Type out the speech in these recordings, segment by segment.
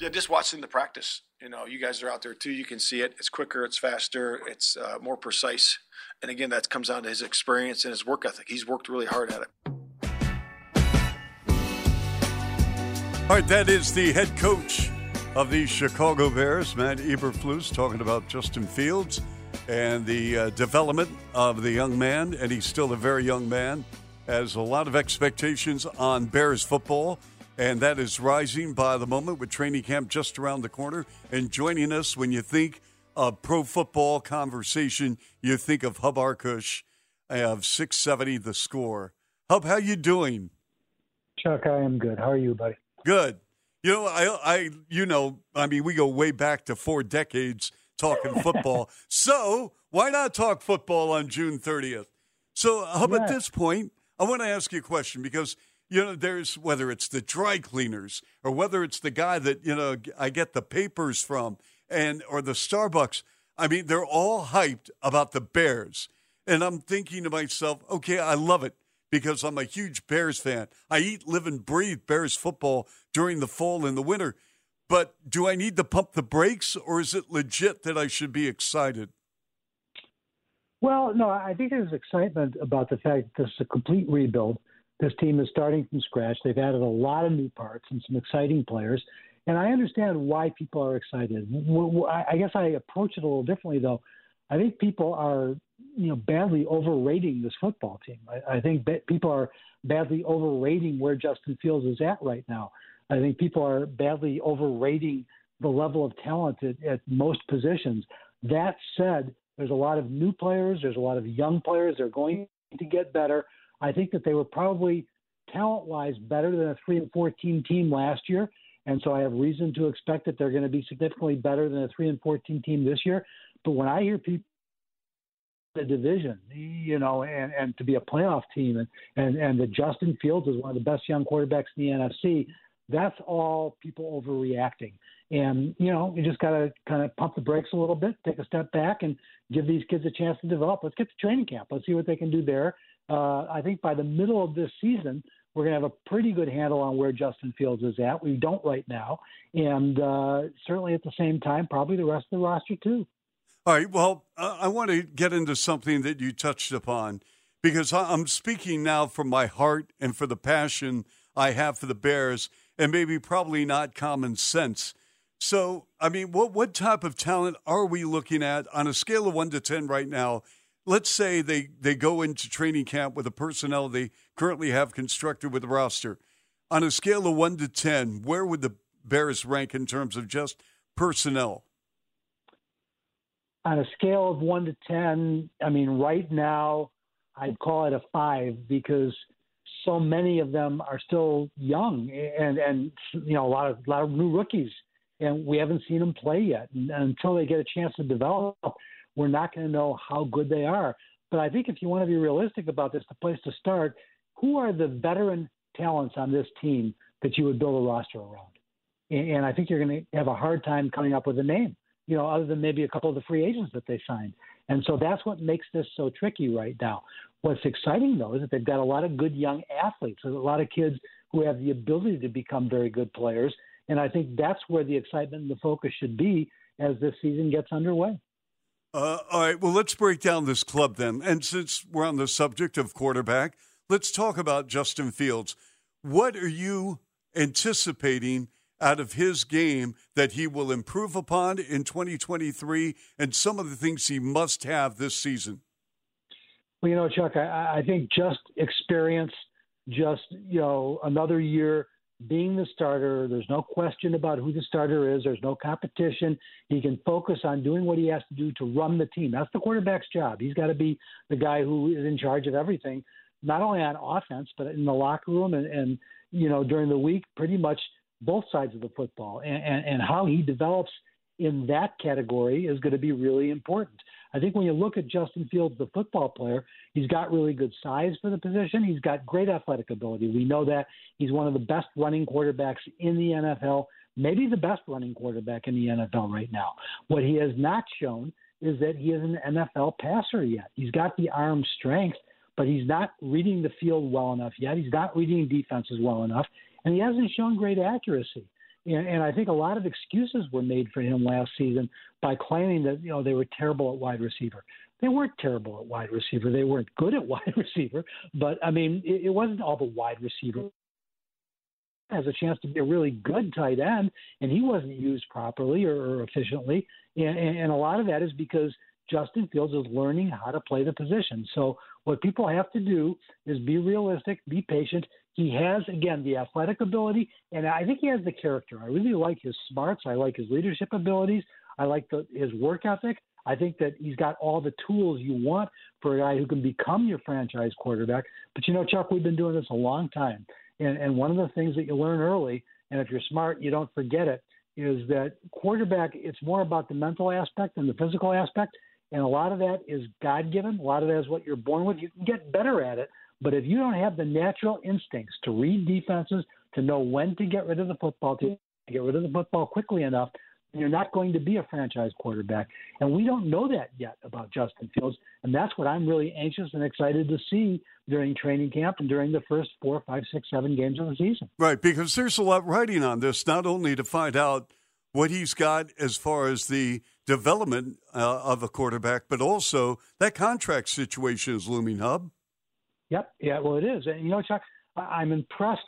Yeah, just watching the practice. You know, you guys are out there too. You can see it. It's quicker. It's faster. It's uh, more precise. And again, that comes down to his experience and his work ethic. He's worked really hard at it. All right, that is the head coach of the Chicago Bears, Matt Eberflus, talking about Justin Fields and the uh, development of the young man. And he's still a very young man, has a lot of expectations on Bears football. And that is rising by the moment with training camp just around the corner. And joining us when you think of pro football conversation, you think of Hub Arkush of 670 The Score. Hub, how you doing? Chuck, I am good. How are you, buddy? Good. You know, I, I, you know, I mean, we go way back to four decades talking football. so why not talk football on June 30th? So, Hub, yeah. at this point, I want to ask you a question because you know, there's whether it's the dry cleaners or whether it's the guy that you know I get the papers from, and or the Starbucks. I mean, they're all hyped about the Bears, and I'm thinking to myself, okay, I love it because I'm a huge Bears fan. I eat, live, and breathe Bears football during the fall and the winter. But do I need to pump the brakes, or is it legit that I should be excited? Well, no, I think there's excitement about the fact that this is a complete rebuild. This team is starting from scratch. They've added a lot of new parts and some exciting players. And I understand why people are excited. I guess I approach it a little differently, though. I think people are, you know, badly overrating this football team. I, think people are badly overrating where Justin Fields is at right now. I think people are badly overrating the level of talent at, at most positions. That said, there's a lot of new players. There's a lot of young players. They're going to get better. I think that they were probably talent wise better than a 3 and 14 team last year. And so I have reason to expect that they're going to be significantly better than a 3 and 14 team this year. But when I hear people, the division, you know, and, and to be a playoff team and, and, and that Justin Fields is one of the best young quarterbacks in the NFC, that's all people overreacting. And, you know, you just got to kind of pump the brakes a little bit, take a step back, and give these kids a chance to develop. Let's get to training camp. Let's see what they can do there uh, I think by the middle of this season, we're going to have a pretty good handle on where Justin Fields is at. We don't right now. And uh, certainly at the same time, probably the rest of the roster, too. All right. Well, I want to get into something that you touched upon because I'm speaking now from my heart and for the passion I have for the Bears and maybe probably not common sense. So, I mean, what, what type of talent are we looking at on a scale of one to 10 right now? Let's say they, they go into training camp with the personnel they currently have constructed with the roster. On a scale of 1 to 10, where would the Bears rank in terms of just personnel? On a scale of 1 to 10, I mean, right now, I'd call it a 5 because so many of them are still young and, and you know, a lot of, a lot of new rookies. And we haven't seen them play yet. And until they get a chance to develop, we're not going to know how good they are. But I think if you want to be realistic about this, the place to start, who are the veteran talents on this team that you would build a roster around? And I think you're going to have a hard time coming up with a name, you know, other than maybe a couple of the free agents that they signed. And so that's what makes this so tricky right now. What's exciting, though, is that they've got a lot of good young athletes, a lot of kids who have the ability to become very good players. And I think that's where the excitement and the focus should be as this season gets underway. Uh, all right, well, let's break down this club then. And since we're on the subject of quarterback, let's talk about Justin Fields. What are you anticipating out of his game that he will improve upon in 2023 and some of the things he must have this season? Well, you know, Chuck, I, I think just experience, just, you know, another year being the starter. There's no question about who the starter is. There's no competition. He can focus on doing what he has to do to run the team. That's the quarterback's job. He's got to be the guy who is in charge of everything, not only on offense, but in the locker room and, and you know, during the week, pretty much both sides of the football, and, and, and how he develops in that category is going to be really important. I think when you look at Justin Fields, the football player, he's got really good size for the position. He's got great athletic ability. We know that he's one of the best running quarterbacks in the NFL, maybe the best running quarterback in the NFL right now. What he has not shown is that he is an NFL passer yet. He's got the arm strength, but he's not reading the field well enough yet. He's not reading defenses well enough, and he hasn't shown great accuracy. And, and I think a lot of excuses were made for him last season by claiming that you know they were terrible at wide receiver. They weren't terrible at wide receiver. They weren't good at wide receiver, but I mean it, it wasn't all the wide receiver has a chance to be a really good tight end, and he wasn't used properly or, or efficiently. And, and a lot of that is because Justin Fields is learning how to play the position. So what people have to do is be realistic, be patient, he has again the athletic ability, and I think he has the character. I really like his smarts. I like his leadership abilities. I like the, his work ethic. I think that he's got all the tools you want for a guy who can become your franchise quarterback. But you know, Chuck, we've been doing this a long time, and, and one of the things that you learn early, and if you're smart, you don't forget it, is that quarterback. It's more about the mental aspect than the physical aspect, and a lot of that is God given. A lot of that is what you're born with. You can get better at it, but if you don't have the natural instincts to read defenses, to know when to get rid of the football, to get rid of the football quickly enough, you're not going to be a franchise quarterback. And we don't know that yet about Justin Fields. And that's what I'm really anxious and excited to see during training camp and during the first four, five, six, seven games of the season. Right, because there's a lot writing on this, not only to find out what he's got as far as the development uh, of a quarterback, but also that contract situation is looming, Hub. Yep. Yeah. Well, it is. And you know, Chuck, I'm impressed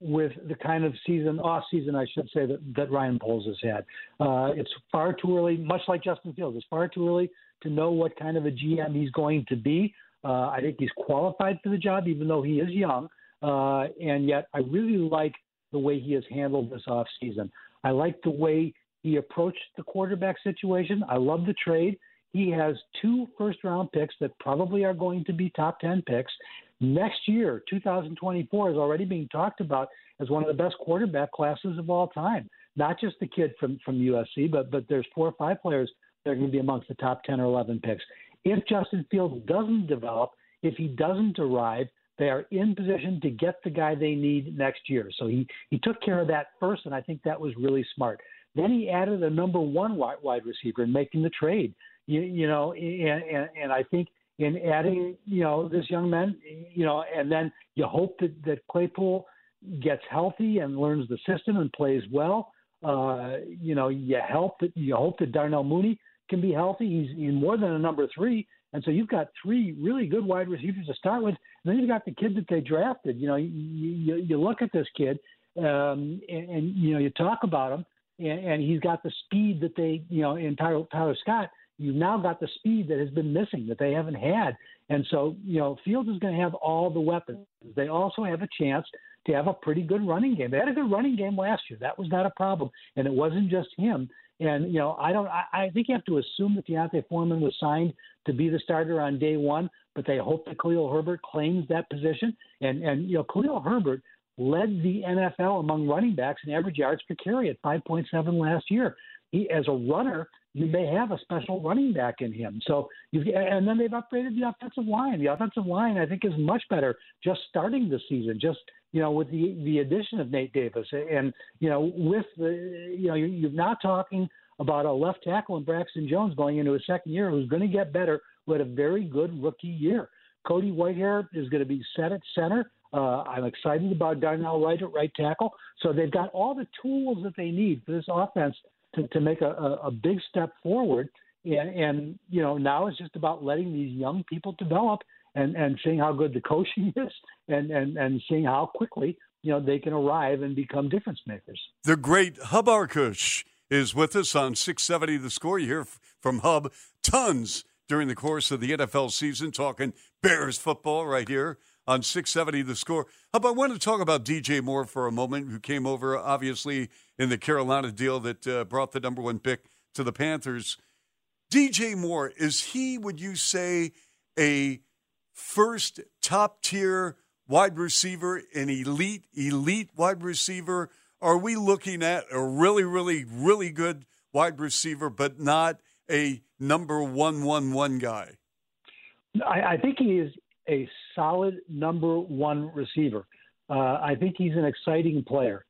with the kind of season, off season, I should say, that, that Ryan Poles has had. Uh, it's far too early, much like Justin Fields. It's far too early to know what kind of a GM he's going to be. Uh, I think he's qualified for the job, even though he is young. Uh, and yet, I really like the way he has handled this off season. I like the way he approached the quarterback situation. I love the trade. He has two first round picks that probably are going to be top 10 picks. Next year, 2024, is already being talked about as one of the best quarterback classes of all time. Not just the kid from, from USC, but, but there's four or five players that are going to be amongst the top 10 or 11 picks. If Justin Fields doesn't develop, if he doesn't arrive, they are in position to get the guy they need next year. So he, he took care of that first, and I think that was really smart. Then he added a number one wide, receiver in making the trade. You, you know, and, and, and I think in adding, you know, this young man, you know, and then you hope that, that Claypool gets healthy and learns the system and plays well. Uh, you know, you help that you hope that Darnell Mooney can be healthy. He's, he's more than a number three, and so you've got three really good wide receivers to start with. And then you've got the kid that they drafted. You know, you you, you look at this kid, um, and, and you know you talk about him, and, and he's got the speed that they, you know, in Tyler, Tyler Scott you've now got the speed that has been missing that they haven't had. And so, you know, Fields is going to have all the weapons. They also have a chance to have a pretty good running game. They had a good running game last year. That was not a problem. And it wasn't just him. And, you know, I don't I, I think you have to assume that D'Onta Foreman was signed to be the starter on day one, but they hope that Khalil Herbert claims that position. And and you know, Khalil Herbert led the NFL among running backs in average yards per carry at 5.7 last year. He, as a runner, you may have a special running back in him. So and then they've upgraded the offensive line. The offensive line I think is much better just starting the season. Just you know with the the addition of Nate Davis and you know with the you know you're not talking about a left tackle in Braxton Jones going into his second year who's going to get better who had a very good rookie year. Cody Whitehair is going to be set at center. Uh, I'm excited about Darnell Wright at right tackle. So they've got all the tools that they need for this offense to, to make a, a, big step forward. And, and, you know, now it's just about letting these young people develop and, and seeing how good the coaching is and, and, and seeing how quickly, you know, they can arrive and become difference makers. The great Hub Arkush is with us on 670 The Score. You hear from Hub tons during the course of the NFL season, talking Bears football right here on 670 The Score. Hub, I want to talk about DJ Moore for a moment, who came over, obviously, in the Carolina deal that uh, brought the number one pick to the Panthers. DJ Moore, is he, would you say, a first top tier wide receiver, an elite, elite wide receiver, are we looking at a really, really, really good wide receiver, but not a number one one one guy? I, I think he is a solid number one receiver. Uh, I think he's an exciting player.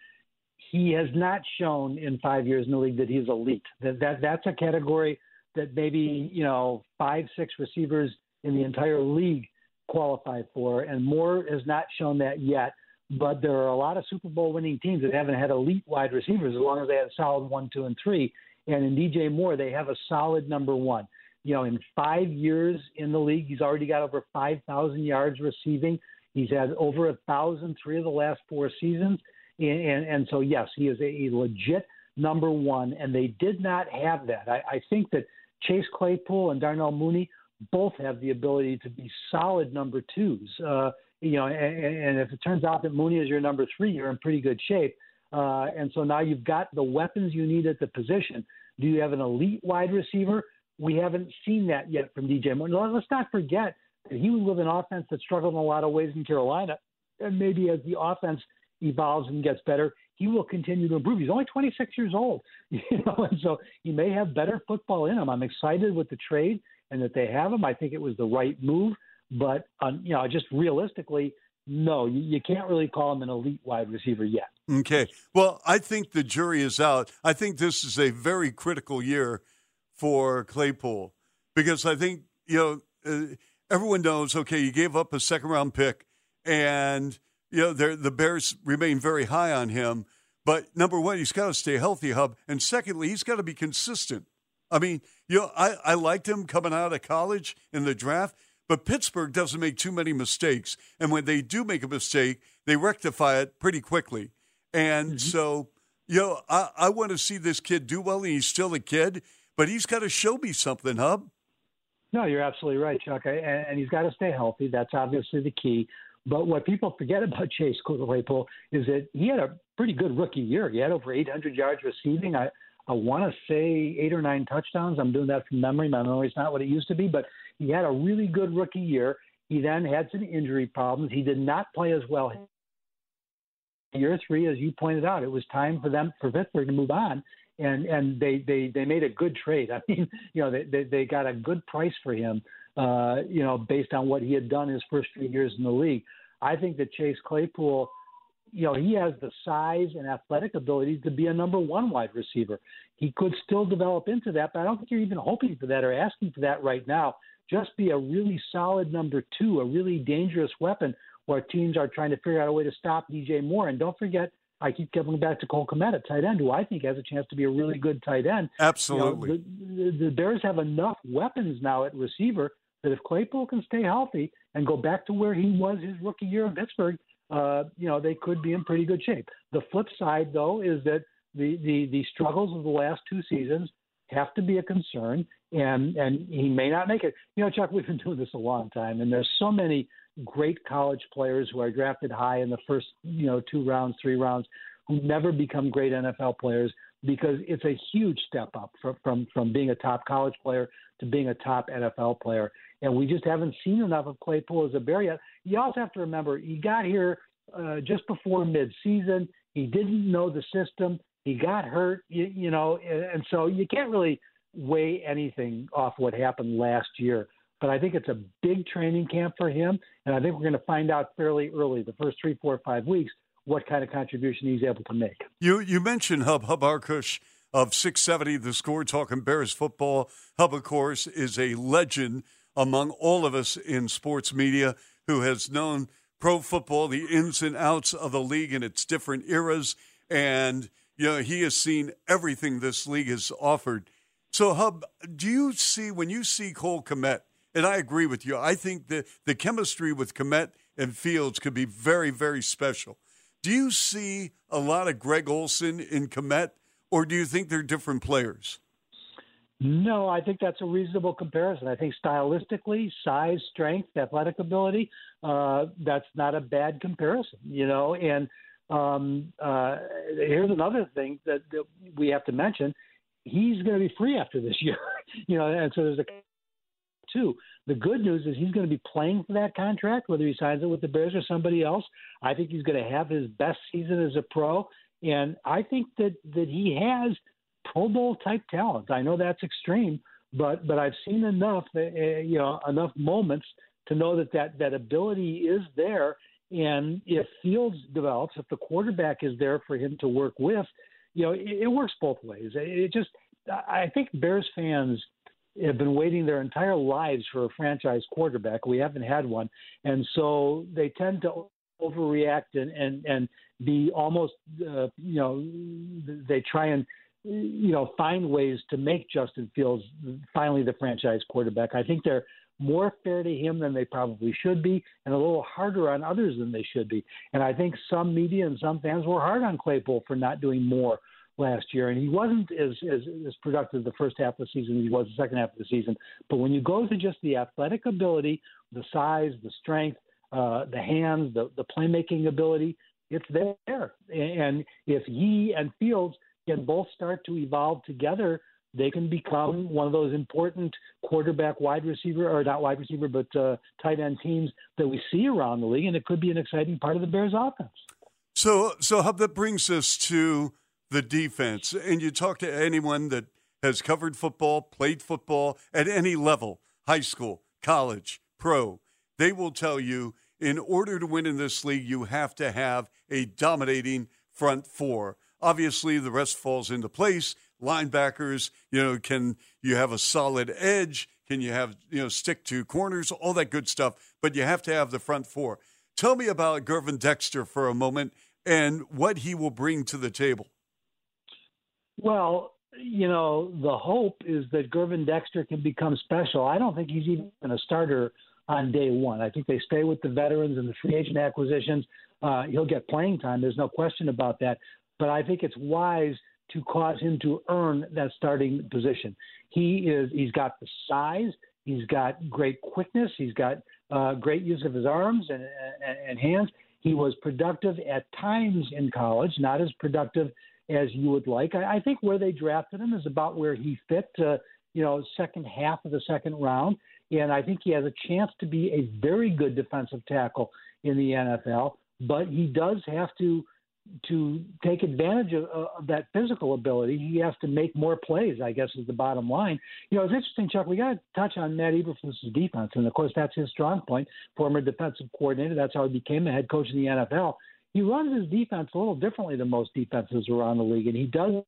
He has not shown in five years in the league that he's elite. That, that that's a category that maybe you know five six receivers in the entire league qualify for, and Moore has not shown that yet. But there are a lot of Super Bowl winning teams that haven't had elite wide receivers as long as they had solid one, two, and three. And in DJ Moore, they have a solid number one. You know, in five years in the league, he's already got over 5,000 yards receiving. He's had over a thousand three of the last four seasons. And, and, and so, yes, he is a, a legit number one. And they did not have that. I, I think that Chase Claypool and Darnell Mooney both have the ability to be solid number twos. Uh, you know, and, and if it turns out that Mooney is your number three, you're in pretty good shape. Uh, and so now you've got the weapons you need at the position. Do you have an elite wide receiver? We haven't seen that yet from DJ Moore. Let's not forget that he was with an offense that struggled in a lot of ways in Carolina. And maybe as the offense evolves and gets better, he will continue to improve. He's only 26 years old, you know, and so he may have better football in him. I'm excited with the trade and that they have him. I think it was the right move, but um, you know, just realistically, no, you, you can't really call him an elite wide receiver yet. Okay. Well, I think the jury is out. I think this is a very critical year for Claypool because I think, you know, uh, everyone knows, okay, you gave up a second round pick and, you know, the Bears remain very high on him. But number one, he's got to stay healthy, Hub. And secondly, he's got to be consistent. I mean, you know, I, I liked him coming out of college in the draft, but Pittsburgh doesn't make too many mistakes. And when they do make a mistake, they rectify it pretty quickly. And mm-hmm. so, you know, I, I want to see this kid do well. And he's still a kid, but he's got to show me something, Hub. No, you're absolutely right, Chuck. And, he's got to stay healthy. That's obviously the key. But what people forget about Chase Claypool is that he had a pretty good rookie year. He had over 800 yards receiving. I, I want to say eight or nine touchdowns. I'm doing that from memory. My memory's not what it used to be, but he had a really good rookie year. He then had some injury problems. He did not play as well. Year three, as you pointed out, it was time for them for Pittsburgh to move on, and and they they they made a good trade. I mean, you know, they they, they got a good price for him. Uh, you know, based on what he had done his first few years in the league. I think that Chase Claypool you know, he has the size and athletic ability to be a number one wide receiver. He could still develop into that, but I don't think you're even hoping for that or asking for that right now. Just be a really solid number two, a really dangerous weapon where teams are trying to figure out a way to stop DJ Moore. And don't forget, I keep coming back to Cole Kmet at tight end, who I think has a chance to be a really good tight end. Absolutely. You know, the, the Bears have enough weapons now at receiver that if Claypool can stay healthy and go back to where he was his rookie year in Pittsburgh, uh, you know, they could be in pretty good shape. The flip side, though, is that the, the, the struggles of the last two seasons have to be a concern, and, and he may not make it. You know, Chuck, we've been doing this a long time, and there's so many great college players who are drafted high in the first, you know, two rounds, three rounds, who never become great NFL players because it's a huge step up from, from, from being a top college player to being a top NFL player. And we just haven't seen enough of Claypool as a Bear yet. You also have to remember he got here uh, just before midseason. He didn't know the system. He got hurt, you, you know, and, and so you can't really weigh anything off what happened last year. But I think it's a big training camp for him, and I think we're going to find out fairly early, the first three, four, five weeks, what kind of contribution he's able to make. You you mentioned Hub Hub Arkush of 670 The Score talking Bears football. Hub, of course, is a legend among all of us in sports media who has known pro football, the ins and outs of the league in its different eras. And, you know, he has seen everything this league has offered. So, Hub, do you see, when you see Cole Kmet, and I agree with you, I think that the chemistry with Kmet and Fields could be very, very special. Do you see a lot of Greg Olsen in Kmet, or do you think they're different players? No, I think that's a reasonable comparison. I think stylistically, size, strength, athletic ability, uh, that's not a bad comparison, you know. And um, uh, here's another thing that, that we have to mention: he's going to be free after this year, you know. And so there's a two. The good news is he's going to be playing for that contract, whether he signs it with the Bears or somebody else. I think he's going to have his best season as a pro. And I think that that he has Pro Bowl type talent. I know that's extreme, but but I've seen enough, uh, you know, enough moments to know that that that ability is there. And if Fields develops, if the quarterback is there for him to work with, you know, it, it works both ways. It just, I think Bears fans have been waiting their entire lives for a franchise quarterback. We haven't had one, and so they tend to overreact and and and be almost, uh, you know, they try and you know find ways to make Justin Fields finally the franchise quarterback. I think they're more fair to him than they probably should be, and a little harder on others than they should be. And I think some media and some fans were hard on Claypool for not doing more last year, and he wasn't as as, as productive the first half of the season as he was the second half of the season. But when you go to just the athletic ability, the size, the strength, uh, the hands, the the playmaking ability, it's there. And if he and Fields can both start to evolve together they can become one of those important quarterback wide receiver or not wide receiver but uh, tight end teams that we see around the league and it could be an exciting part of the bears offense so so that brings us to the defense and you talk to anyone that has covered football played football at any level high school college pro they will tell you in order to win in this league you have to have a dominating front four obviously the rest falls into place linebackers, you know, can you have a solid edge? Can you have, you know, stick to corners, all that good stuff, but you have to have the front four. Tell me about Gervon Dexter for a moment and what he will bring to the table. Well, you know, the hope is that Gervon Dexter can become special. I don't think he's even a starter on day one. I think they stay with the veterans and the free agent acquisitions. Uh, he'll get playing time. There's no question about that. But I think it's wise to cause him to earn that starting position. He is he's got the size, he's got great quickness, he's got uh, great use of his arms and, and, and hands. He was productive at times in college, not as productive as you would like. I, I think where they drafted him is about where he fit. Uh, you know, second half of the second round, and I think he has a chance to be a very good defensive tackle in the NFL. But he does have to to take advantage of, of, that physical ability, he has to make more plays. I guess is the bottom line. You know, it's interesting, Chuck. We got to touch on Matt Eberflus's defense, and of course, that's his strong point. Former defensive coordinator. That's how he became the head coach in the NFL. He runs his defense a little differently than most defenses around the league, and he does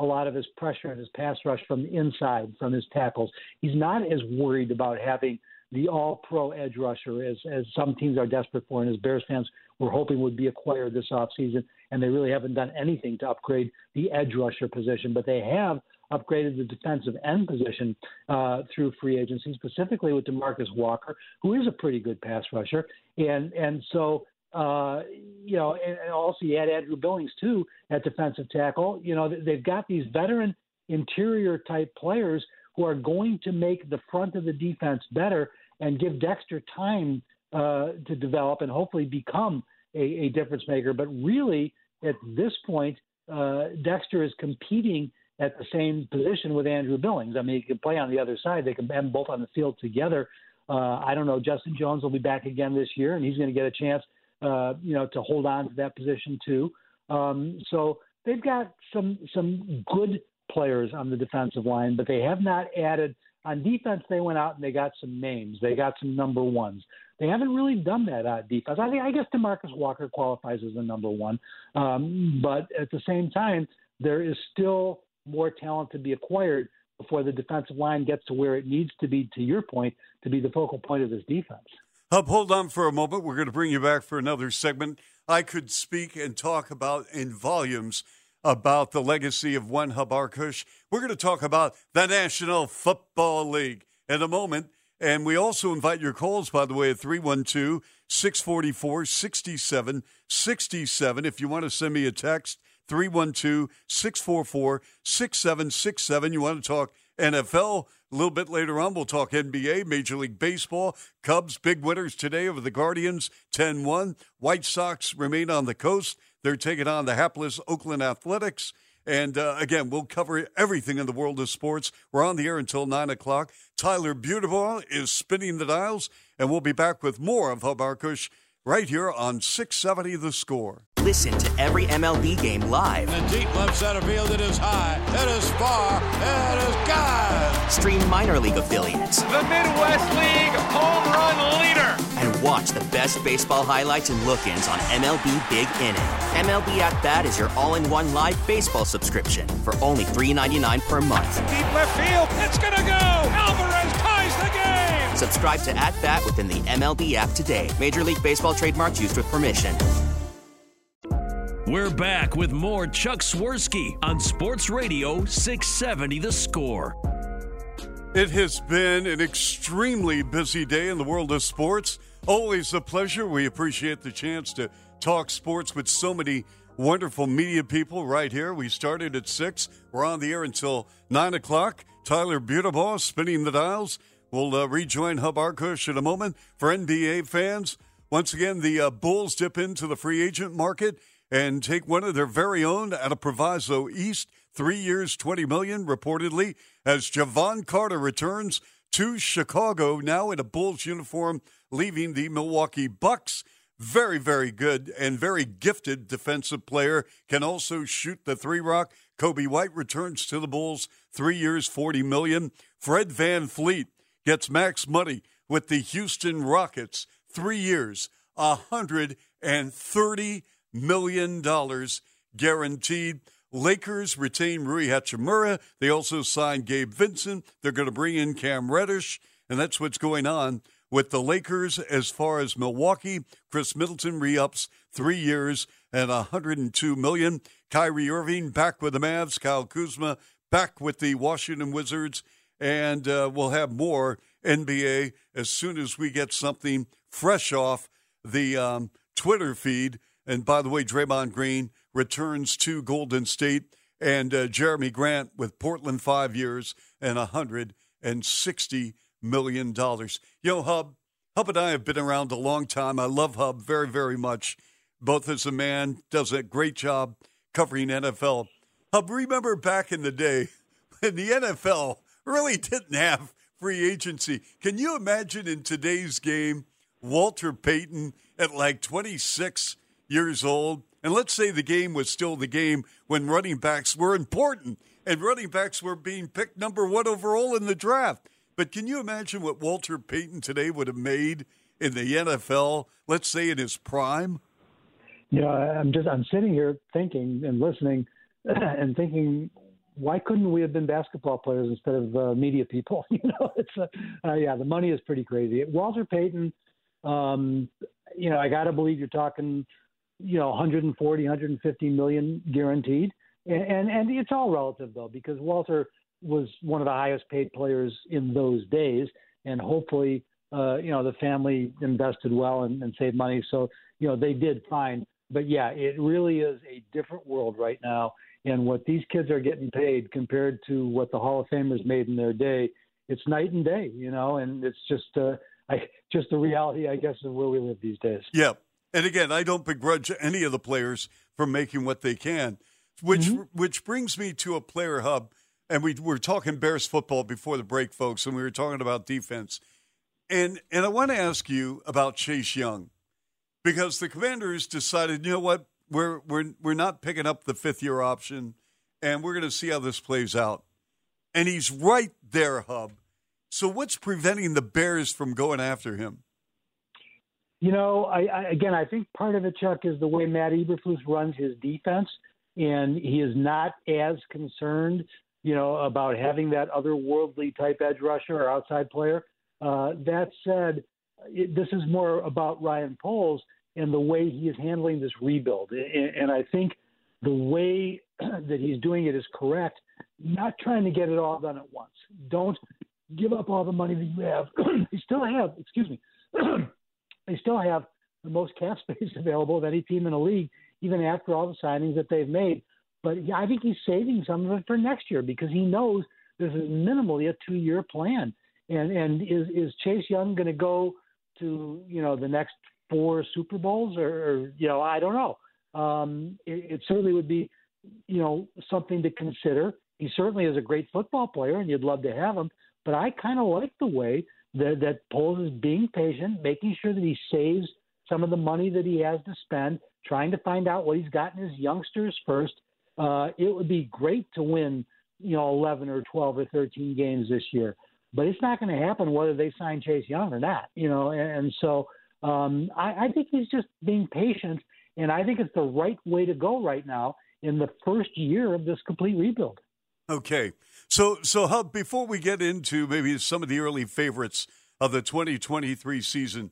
a lot of his pressure and his pass rush from the inside, from his tackles. He's not as worried about having the all-pro edge rusher as as some teams are desperate for, and as Bears fans were hoping would be acquired this offseason and they really haven't done anything to upgrade the edge rusher position, but they have upgraded the defensive end position uh, through free agency, specifically with Demarcus Walker, who is a pretty good pass rusher, and and so uh, you know, and, and also you had Andrew Billings too at defensive tackle. You know, they've got these veteran interior type players who are going to make the front of the defense better and give Dexter time uh, to develop and hopefully become a, a difference maker. But really, at this point, uh, Dexter is competing at the same position with Andrew Billings. I mean, he can play on the other side. They can have both on the field together. Uh, I don't know. Justin Jones will be back again this year, and he's going to get a chance, uh, you know, to hold on to that position too. Um, so they've got some some good players on the defensive line, but they have not added on defense. They went out and they got some names. They got some number ones. They haven't really done that on defense. I think I guess Demarcus Walker qualifies as a number one, um, but at the same time, there is still more talent to be acquired before the defensive line gets to where it needs to be. To your point, to be the focal point of this defense. Hub, hold on for a moment. We're going to bring you back for another segment. I could speak and talk about in volumes about the legacy of one Hub Arkush. We're going to talk about the National Football League in a moment. And we also invite your calls, by the way, at 312 644 6767. If you want to send me a text, 312 644 6767. You want to talk NFL. A little bit later on, we'll talk NBA, Major League Baseball. Cubs, big winners today over the Guardians, 10 1. White Sox remain on the coast. They're taking on the hapless Oakland Athletics. And uh, again, we'll cover everything in the world of sports. We're on the air until 9 o'clock. Tyler Buterbaugh is spinning the dials, and we'll be back with more of Hub Arkush right here on 670 The Score. Listen to every MLB game live. In the deep left center field, it is high, it is far, it is God. Stream minor league affiliates. The Midwest League home run leader. And watch the best baseball highlights and look ins on MLB Big Inning. MLB At Bat is your all in one live baseball subscription for only $3.99 per month. Deep left field. It's going to go. Alvarez ties the game. Subscribe to At Bat within the MLB app today. Major League Baseball trademarks used with permission. We're back with more Chuck Swirsky on Sports Radio 670 The Score. It has been an extremely busy day in the world of sports. Always a pleasure. We appreciate the chance to talk sports with so many wonderful media people right here. We started at 6. We're on the air until 9 o'clock. Tyler Buterbaugh spinning the dials. We'll uh, rejoin Hub Arkush in a moment. For NBA fans, once again, the uh, Bulls dip into the free agent market and take one of their very own out of Proviso East. Three years, 20 million, reportedly, as Jevon Carter returns to Chicago, now in a Bulls uniform, leaving the Milwaukee Bucks. Very, very good and very gifted defensive player. Can also shoot the three rock. Coby White returns to the Bulls, three years, 40 million. Fred VanVleet gets max money with the Houston Rockets, three years, 130 million dollars guaranteed. Lakers retain Rui Hachimura. They also signed Gabe Vincent. They're going to bring in Cam Reddish, and that's what's going on with the Lakers as far as Milwaukee. Khris Middleton re-ups three years and 102 million. Kyrie Irving back with the Mavs. Kyle Kuzma back with the Washington Wizards, and uh, we'll have more NBA as soon as we get something fresh off the um, Twitter feed. And by the way, Draymond Green returns to Golden State, and uh, Jerami Grant with Portland five years and $160 million. Yo, Hub, Hub and I have been around a long time. I love Hub very, very much, both as a man, does a great job covering NFL. Hub, remember back in the day when the NFL really didn't have free agency. Can you imagine in today's game, Walter Payton at like 26 years old and let's say the game was still the game when running backs were important and running backs were being picked number one overall in the draft. But can you imagine what Walter Payton today would have made in the NFL, let's say in his prime? You know, I'm just I'm sitting here thinking and listening and thinking, why couldn't we have been basketball players instead of uh, media people? you know, it's uh, uh, yeah, the money is pretty crazy. Walter Payton, um, you know, I got to believe you're talking you know 140 150 million guaranteed and, and and it's all relative though because Walter was one of the highest paid players in those days and hopefully uh, you know the family invested well and, and saved money so you know they did fine but yeah it really is a different world right now and what these kids are getting paid compared to what the Hall of Famers made in their day it's night and day you know and it's just uh I just the reality I guess of where we live these days yeah and again, I don't begrudge any of the players for making what they can, which mm-hmm. which brings me to a player hub. And we were talking Bears football before the break, folks, and we were talking about defense. And and I want to ask you about Chase Young because the Commanders decided, you know what, we're we're we're not picking up the fifth year option, and we're going to see how this plays out. And he's right there, Hub. So what's preventing the Bears from going after him? You know, I, I again, I think part of it, Chuck, is the way Matt Eberflus runs his defense, and he is not as concerned, you know, about having that otherworldly type edge rusher or outside player. Uh, that said, it, this is more about Ryan Poles and the way he is handling this rebuild, and, and I think the way that he's doing it is correct. Not trying to get it all done at once. Don't give up all the money that you have. you still have, excuse me. they still have the most cap space available of any team in the league, even after all the signings that they've made. But I think he's saving some of it for next year because he knows this is minimally a two-year plan. And and is is Chase Young going to go to you know the next four Super Bowls or, or you know I don't know. Um, it, it certainly would be you know something to consider. He certainly is a great football player, and you'd love to have him. But I kind of like the way that, that Poles is being patient, making sure that he saves some of the money that he has to spend, trying to find out what he's got in his youngsters first. Uh, it would be great to win, you know, 11 or 12 or 13 games this year, but it's not going to happen whether they sign Chase Young or not, you know. And, and so um, I, I think he's just being patient, and I think it's the right way to go right now in the first year of this complete rebuild. Okay, so so how, before we get into maybe some of the early favorites of the 2023 season.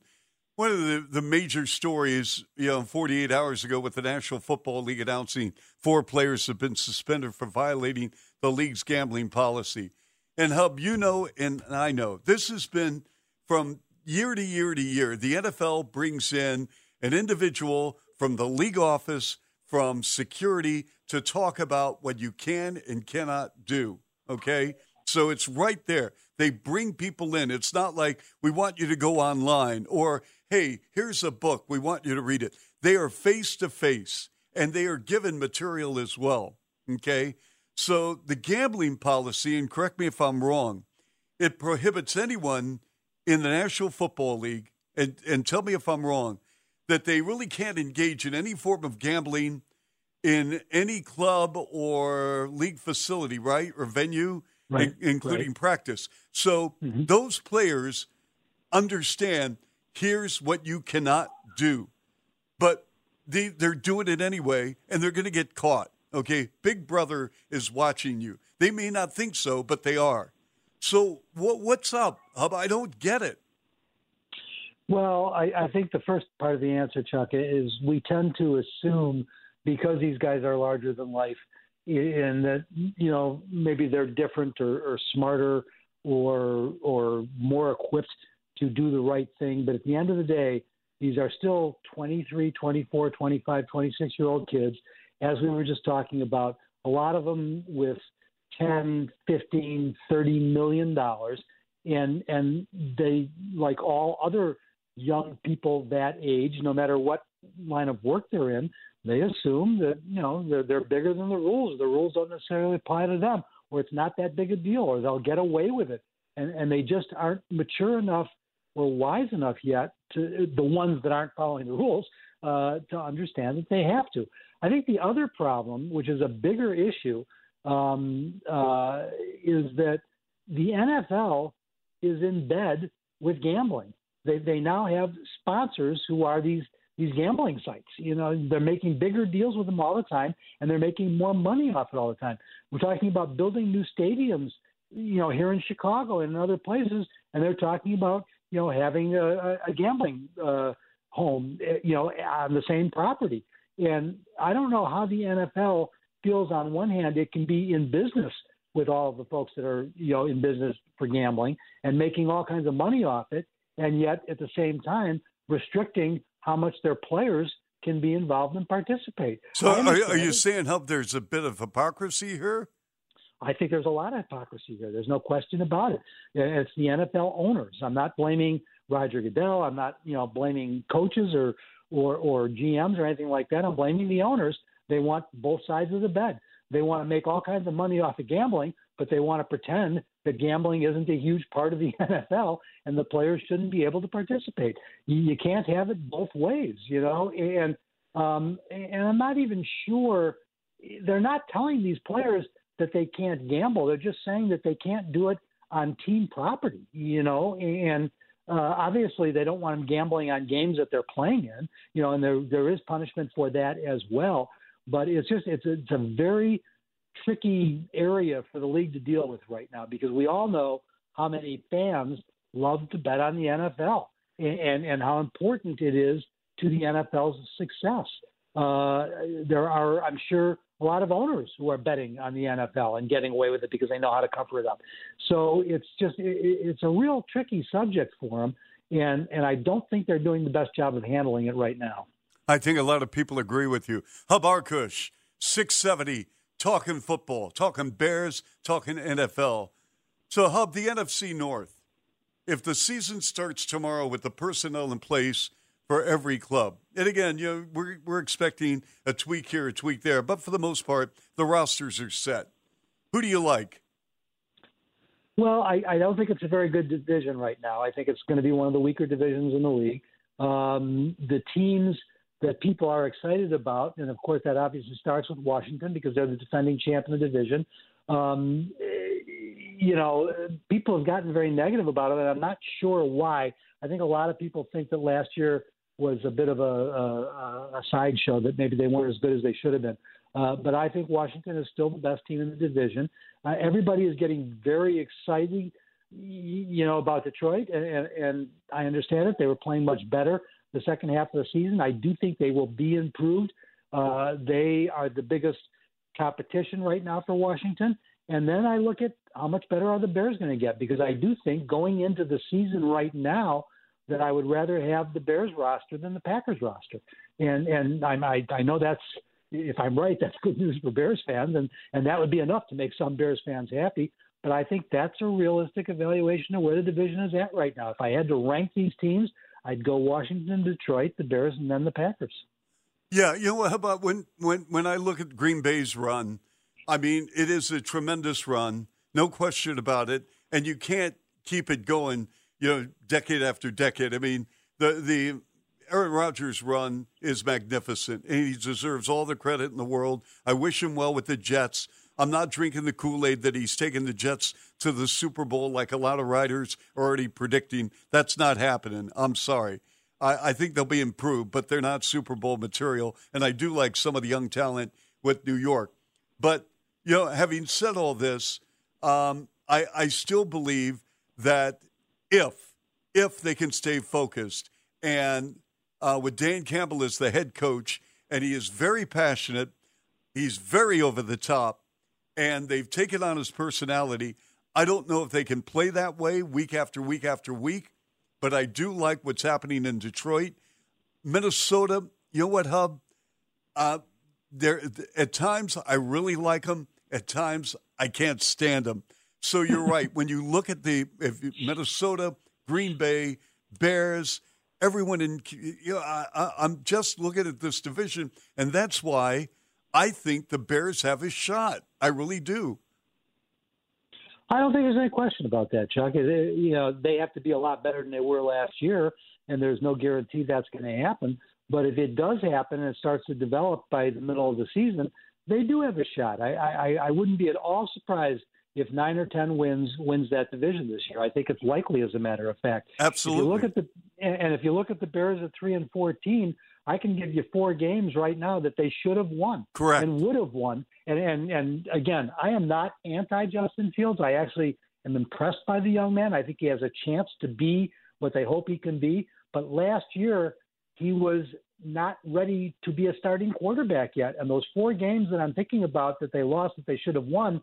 One of the, the major stories, you know, 48 hours ago with the National Football League announcing four players have been suspended for violating the league's gambling policy. And Hub, you know, and I know, this has been from year to year to year. The NFL brings in an individual from the league office, from security, to talk about what you can and cannot do. Okay? So it's right there. They bring people in. It's not like we want you to go online or, hey, here's a book. We want you to read it. They are face to face and they are given material as well. Okay. So the gambling policy, and correct me if I'm wrong, it prohibits anyone in the National Football League, and, and tell me if I'm wrong, that they really can't engage in any form of gambling in any club or league facility, right? Or venue right, in, including right. practice. So mm-hmm. those players understand here's what you cannot do, but they, they're doing it anyway, and they're going to get caught. Okay, Big Brother is watching you. They may not think so, but they are. So what, what's up, Hub? I don't get it. Well, I, I think the first part of the answer, Chuck, is we tend to assume because these guys are larger than life and that you know maybe they're different or, or smarter or or more equipped to do the right thing but at the end of the day these are still 23 24 25 26 year old kids as we were just talking about a lot of them with 10 15 30 million dollars and and they like all other young people that age no matter what line of work they're in they assume that you know they're they're bigger than the rules. The rules don't necessarily apply to them, or it's not that big a deal, or they'll get away with it, and and they just aren't mature enough or wise enough yet to the ones that aren't following the rules uh, to understand that they have to. I think the other problem, which is a bigger issue, um, uh, is that the NFL is in bed with gambling. They they now have sponsors who are these these gambling sites. You know, they're making bigger deals with them all the time, and they're making more money off it all the time. We're talking about building new stadiums, you know, here in Chicago and in other places, and they're talking about you know having a, a gambling uh, home, eh, you know, on the same property. And I don't know how the NFL feels. On one hand, it can be in business with all of the folks that are you know in business for gambling and making all kinds of money off it, and yet at the same time restricting how much their players can be involved and participate. So, are, are, you saying, Help, there's a bit of hypocrisy here? I think there's a lot of hypocrisy here. There's no question about it. It's the NFL owners. I'm not blaming Roger Goodell. I'm not, you know, blaming coaches or or or GMs or anything like that. I'm blaming the owners. They want both sides of the bed. They want to make all kinds of money off of gambling, but they want to pretend that gambling isn't a huge part of the NFL and the players shouldn't be able to participate. You, you can't have it both ways, you know. And um, and I'm not even sure they're not telling these players that they can't gamble. They're just saying that they can't do it on team property, you know. And uh, obviously, they don't want them gambling on games that they're playing in, you know. And there there is punishment for that as well. But it's just it's a, it's a very tricky area for the league to deal with right now because we all know how many fans love to bet on the NFL and, and, and how important it is to the NFL's success. Uh, there are, I'm sure, a lot of owners who are betting on the NFL and getting away with it because they know how to cover it up. So it's just it, it's a real tricky subject for them, and and I don't think they're doing the best job of handling it right now. I think a lot of people agree with you. Hub Arkush, 670 talking football, talking Bears, talking NFL. So, Hub, the NFC North, if the season starts tomorrow with the personnel in place for every club, and again, you know, we're, we're expecting a tweak here, a tweak there, but for the most part, the rosters are set. Who do you like? Well, I, I don't think it's a very good division right now. I think it's going to be one of the weaker divisions in the league. Um, the teams that people are excited about, and of course that obviously starts with Washington because they're the defending champ in the division. Um, you know, people have gotten very negative about it, and I'm not sure why. I think a lot of people think that last year was a bit of a, a, a sideshow that maybe they weren't as good as they should have been. Uh, but I think Washington is still the best team in the division. Uh, everybody is getting very excited, you know, about Detroit, and, and, and I understand it. They were playing much better the second half of the season. I do think they will be improved. Uh, they are the biggest competition right now for Washington. And then I look at how much better are the Bears going to get because I do think going into the season right now that I would rather have the Bears roster than the Packers roster. And and I I, I know that's if I'm right, that's good news for Bears fans, and and that would be enough to make some Bears fans happy. But I think that's a realistic evaluation of where the division is at right now. If I had to rank these teams, I'd go Washington, Detroit, the Bears, and then the Packers. Yeah, you know, what? how about when when when I look at Green Bay's run? I mean, it is a tremendous run, no question about it, and you can't keep it going, you know, decade after decade. I mean, the the Aaron Rodgers' run is magnificent, and he deserves all the credit in the world. I wish him well with the Jets. I'm not drinking the Kool Aid that he's taking the Jets to the Super Bowl like a lot of writers are already predicting. That's not happening. I'm sorry. I, I think they'll be improved, but they're not Super Bowl material. And I do like some of the young talent with New York. But, you know, having said all this, um, I, I still believe that if if they can stay focused and uh, with Dan Campbell as the head coach, and he is very passionate. He's very over the top, and they've taken on his personality. I don't know if they can play that way week after week after week, but I do like what's happening in Detroit. Minnesota, you know what, Hub? Uh, there at times I really like them. At times I can't stand them. So you're right. When you look at the if Minnesota, Green Bay, Bears, everyone in you know, I, I'm just looking at this division, and that's why I think the Bears have a shot. I really do. I don't think there's any question about that, Chuck. It, you know, they have to be a lot better than they were last year, and there's no guarantee that's going to happen. But if it does happen and it starts to develop by the middle of the season, they do have a shot. I, I, I wouldn't be at all surprised if nine or ten wins wins that division this year. I think it's likely, as a matter of fact. Absolutely. If you look at the and if you look at the Bears at three and fourteen, I can give you four games right now that they should have won, correct, and would have won. And and and again, I am not anti Justin Fields. I actually am impressed by the young man. I think he has a chance to be what they hope he can be. But last year, he was not ready to be a starting quarterback yet. And those four games that I'm thinking about that they lost that they should have won,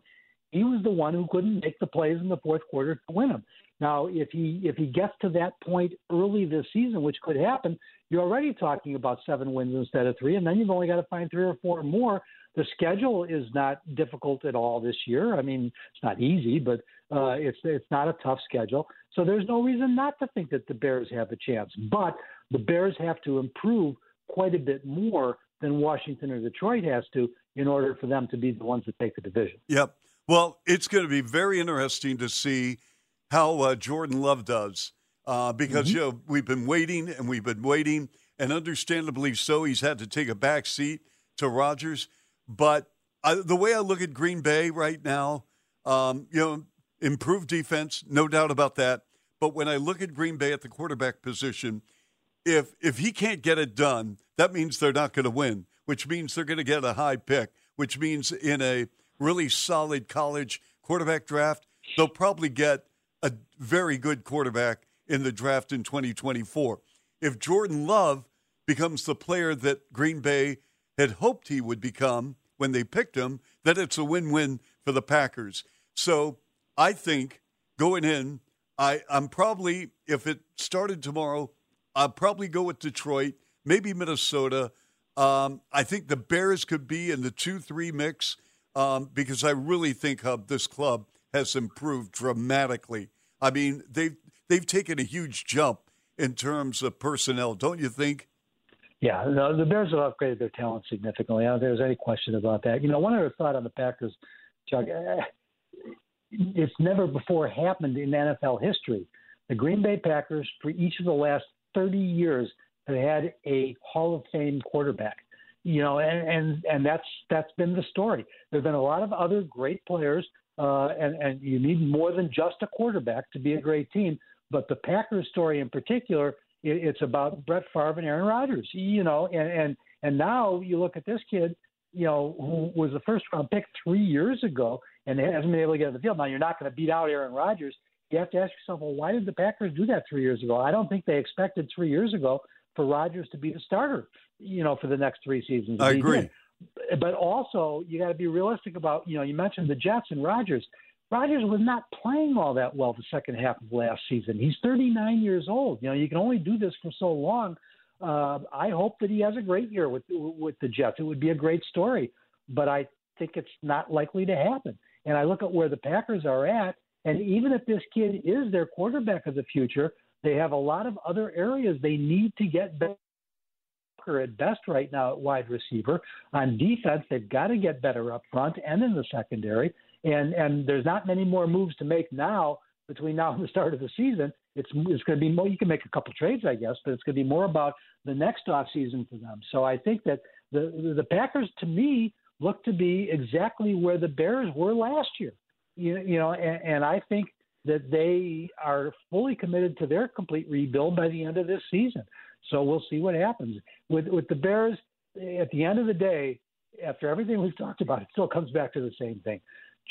he was the one who couldn't make the plays in the fourth quarter to win them. Now, if he if he gets to that point early this season, which could happen, you're already talking about seven wins instead of three, and then you've only got to find three or four more. The schedule is not difficult at all this year. I mean, it's not easy, but uh, it's it's not a tough schedule. So there's no reason not to think that the Bears have a chance. But the Bears have to improve quite a bit more than Washington or Detroit has to in order for them to be the ones that take the division. Yep. Well, it's going to be very interesting to see how uh, Jordan Love does uh, because mm-hmm. you know we've been waiting and we've been waiting, and understandably so. He's had to take a back seat to Rodgers, but I, the way I look at Green Bay right now, um, you know, improved defense, no doubt about that. But when I look at Green Bay at the quarterback position, if if he can't get it done, that means they're not going to win, which means they're going to get a high pick, which means in a really solid college quarterback draft, they'll probably get a very good quarterback in the draft in 2024. If Jordan Love becomes the player that Green Bay had hoped he would become when they picked him, that it's a win win for the Packers. So I think going in, I, I'm probably, if it started tomorrow, I'll probably go with Detroit, maybe Minnesota. Um, I think the Bears could be in the 2 3 mix um, because I really think this club has improved dramatically. I mean, they've they've taken a huge jump in terms of personnel, don't you think? Yeah, no, the Bears have upgraded their talent significantly. I don't think there's any question about that. You know, one other thought on the Packers, Chuck, eh, it's never before happened in NFL history. The Green Bay Packers, for each of the last 30 years, have had a Hall of Fame quarterback. You know, and and and that's that's been the story. There've been a lot of other great players, uh, and and you need more than just a quarterback to be a great team. But the Packers story in particular, it, it's about Brett Favre and Aaron Rodgers. You know, and and and now you look at this kid, you know, who was the first round pick three years ago and hasn't been able to get on the field. Now you're not going to beat out Aaron Rodgers. You have to ask yourself, well, why did the Packers do that three years ago? I don't think they expected three years ago for Rodgers to be the starter, you know, for the next three seasons. I agree. But also, you got to be realistic about, you know, you mentioned the Jets and Rodgers. Rodgers was not playing all that well the second half of last season. He's 39 years old. You know, you can only do this for so long. Uh, I hope that he has a great year with with the Jets. It would be a great story, but I think it's not likely to happen. And I look at where the Packers are at, and even if this kid is their quarterback of the future, they have a lot of other areas they need to get better at best right now at wide receiver. On defense, they've got to get better up front and in the secondary. And and there's not many more moves to make now between now and the start of the season. It's it's going to be more. You can make a couple trades, I guess, but it's going to be more about the next off season for them. So I think that the the Packers, to me, look to be exactly where the Bears were last year. You, you know, and, and I think that they are fully committed to their complete rebuild by the end of this season. So we'll see what happens with with the Bears. At the end of the day, after everything we've talked about, it still comes back to the same thing.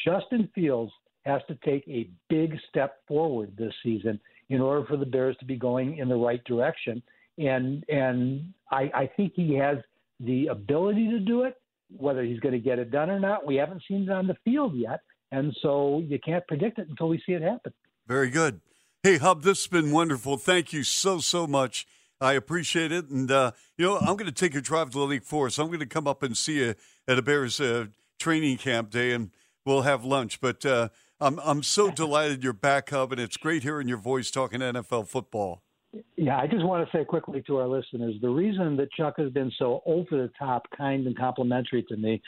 Justin Fields has to take a big step forward this season in order for the Bears to be going in the right direction. And and I, I think he has the ability to do it. Whether he's going to get it done or not, we haven't seen it on the field yet, and so you can't predict it until we see it happen. Very good. Hey, Hub, this has been wonderful. Thank you so so much. I appreciate it, and uh, you know I'm going to take a drive to the Lake Forest. I'm going to come up and see you at a Bears uh, training camp day, and we'll have lunch. But uh, I'm I'm so delighted you're back, Hub, and it's great hearing your voice talking NFL football. Yeah, I just want to say quickly to our listeners the reason that Chuck has been so over the top, kind, and complimentary to me.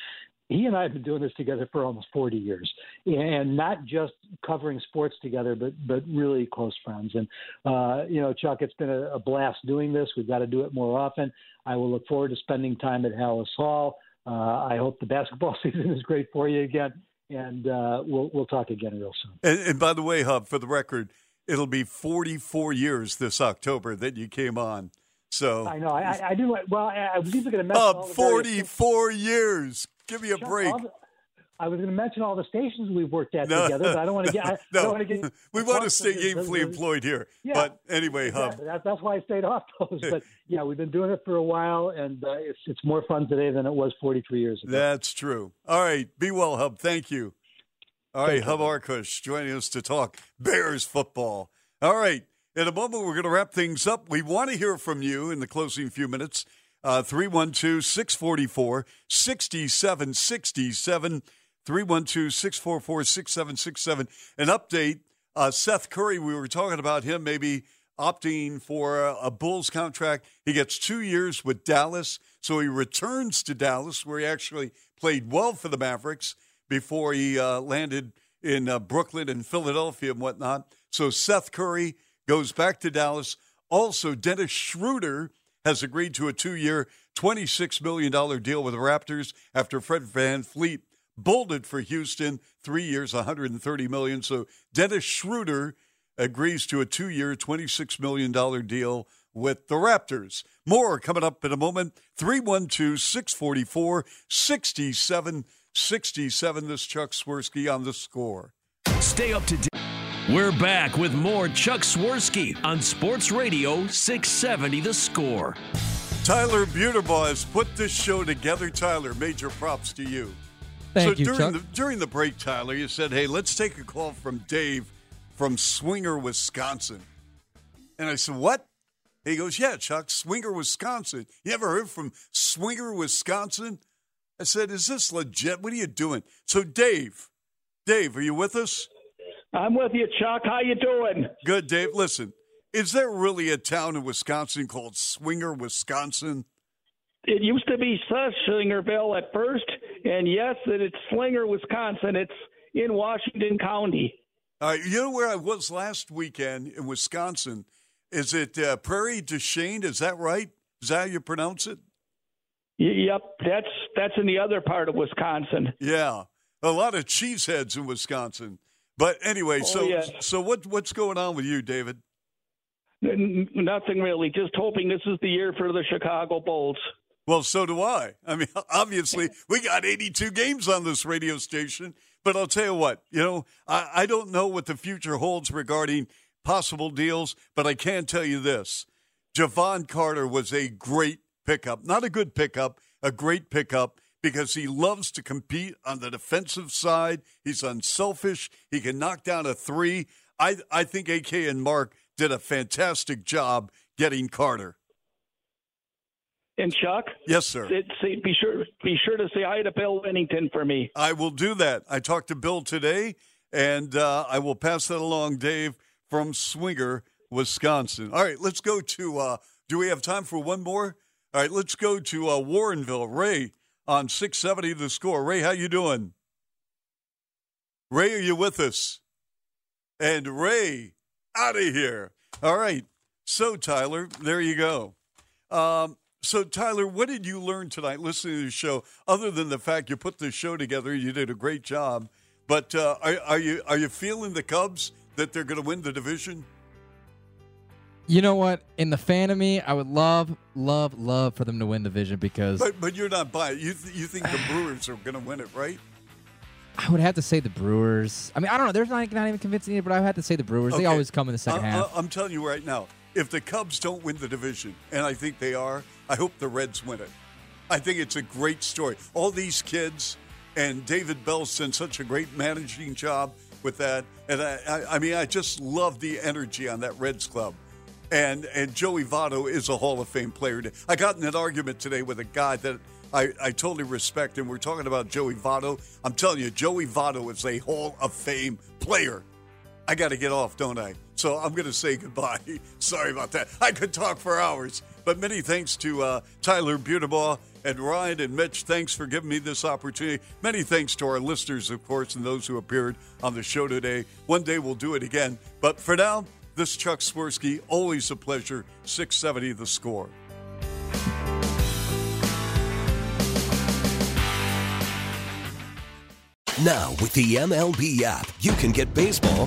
He and I have been doing this together for almost 40 years, and not just covering sports together, but but really close friends. And uh, you know, Chuck, it's been a, a blast doing this. We've got to do it more often. I will look forward to spending time at Halas Hall. Uh, I hope the basketball season is great for you again, and uh, we'll we'll talk again real soon. And, and by the way, Hub, for the record, it'll be 44 years this October that you came on. So I know I, I do. Well, I was even going to mention Hub, all the 44 years. Give me a Chuck, break. the- I was going to mention all the stations we've worked at No, together, but I don't want to get. I, I no, don't want to get. we want to stay gainfully employed here. Yeah. But anyway, Hub, Yeah, that's, that's why I stayed off those. But yeah, we've been doing it for a while, and uh, it's it's more fun today than it was 43 years ago. that's true. All right, be well, Hub. Thank you. All right, Thank you. Hub Arkush joining us to talk Bears football. All right, in a moment, we're going to wrap things up. We want to hear from you in the closing few minutes. Uh, 312 644 6767. 312 644 6767. An update uh, Seth Curry, we were talking about him maybe opting for a, Bulls contract. He gets two years with Dallas, so he returns to Dallas, where he actually played well for the Mavericks before he uh, landed in uh, Brooklyn and Philadelphia and whatnot. So Seth Curry goes back to Dallas. Also, Dennis Schroeder has agreed to a two year, $26 million deal with the Raptors after Fred VanVleet bolded for Houston, three years, 130 million. So Dennis Schroeder agrees to a two year, $26 million deal with the Raptors. More coming up in a moment. 312 644 6767. This Chuck Swirsky on the score. Stay up to date. We're back with more Chuck Swirsky on Sports Radio 670 The Score. Tyler Buterbaugh has put this show together. Tyler, major props to you. Thank so you, during Chuck. the during the break, Tyler, you said, "Hey, let's take a call from Dave from Swinger, Wisconsin." And I said, "What?" He goes, "Yeah, Chuck, Swinger, Wisconsin. You ever heard from Swinger, Wisconsin?" I said, "Is this legit? What are you doing?" So, Dave, Dave, are you with us? I'm with you, Chuck. How you doing? Good, Dave. Listen, is there really a town in Wisconsin called Swinger, Wisconsin? It used to be Slingerville at first, and yes, that it's Slinger, Wisconsin. It's in Washington County. Uh, you know where I was last weekend in Wisconsin? is it uh, Prairie du Chien? Is that right? Is that how you pronounce it? Yep, that's that's in the other part of Wisconsin. Yeah, a lot of cheeseheads in Wisconsin. But anyway, Oh, so yes. so what what's going on with you, David? N- Nothing really. Just hoping this is the year for the Chicago Bulls. Well, so do I. I mean, obviously, we got 82 games on this radio station, but I'll tell you what, you know, I, I don't know what the future holds regarding possible deals, but I can tell you this Jevon Carter was a great pickup. Not a good pickup, a great pickup because he loves to compete on the defensive side. He's unselfish. He can knock down a three. I, I think AK and Marc did a fantastic job getting Carter. And Chuck, Yes, sir. say, be sure be sure to say hi to Bill Wennington for me. I will do that. I talked to Bill today, and uh, I will pass that along, Dave, from Swinger, Wisconsin. All right, let's go to. Uh, do we have time for one more? All right, let's go to uh, Warrenville. Ray on six seventy. The score. Ray, how you doing? Ray, are you with us? And Ray, out of here. All right. So Tyler, there you go. Um, so, Tyler, what did you learn tonight listening to the show, other than the fact you put the show together? You did a great job. But uh, are, are you are you feeling the Cubs that they're going to win the division? You know what? In the fan of me, I would love, love, love for them to win the division because But but you're not buying. You th- you think the Brewers are going to win it, right? I would have to say the Brewers. I mean, I don't know. There's not, not even convincing it, but I would have to say the Brewers. They always come in the second I, half. I, I'm telling you right now, if the Cubs don't win the division, and I think they are, I hope the Reds win it. I think it's a great story. All these kids, and David Bell's done such a great managing job with that. And I, I, I mean, I just love the energy on that Reds club. And and Joey Votto is a Hall of Fame player. I got in an argument today with a guy that I, I totally respect, and we're talking about Joey Votto. I'm telling you, Joey Votto is a Hall of Fame player. I got to get off, don't I? So I'm going to say goodbye. Sorry about that. I could talk for hours. But many thanks to uh, Tyler Buterbaugh and Ryan and Mitch. Thanks for giving me this opportunity. Many thanks to our listeners, of course, and those who appeared on the show today. One day we'll do it again. But for now, this is Chuck Swirsky. Always a pleasure. 670 the score. Now, with the MLB app, you can get baseball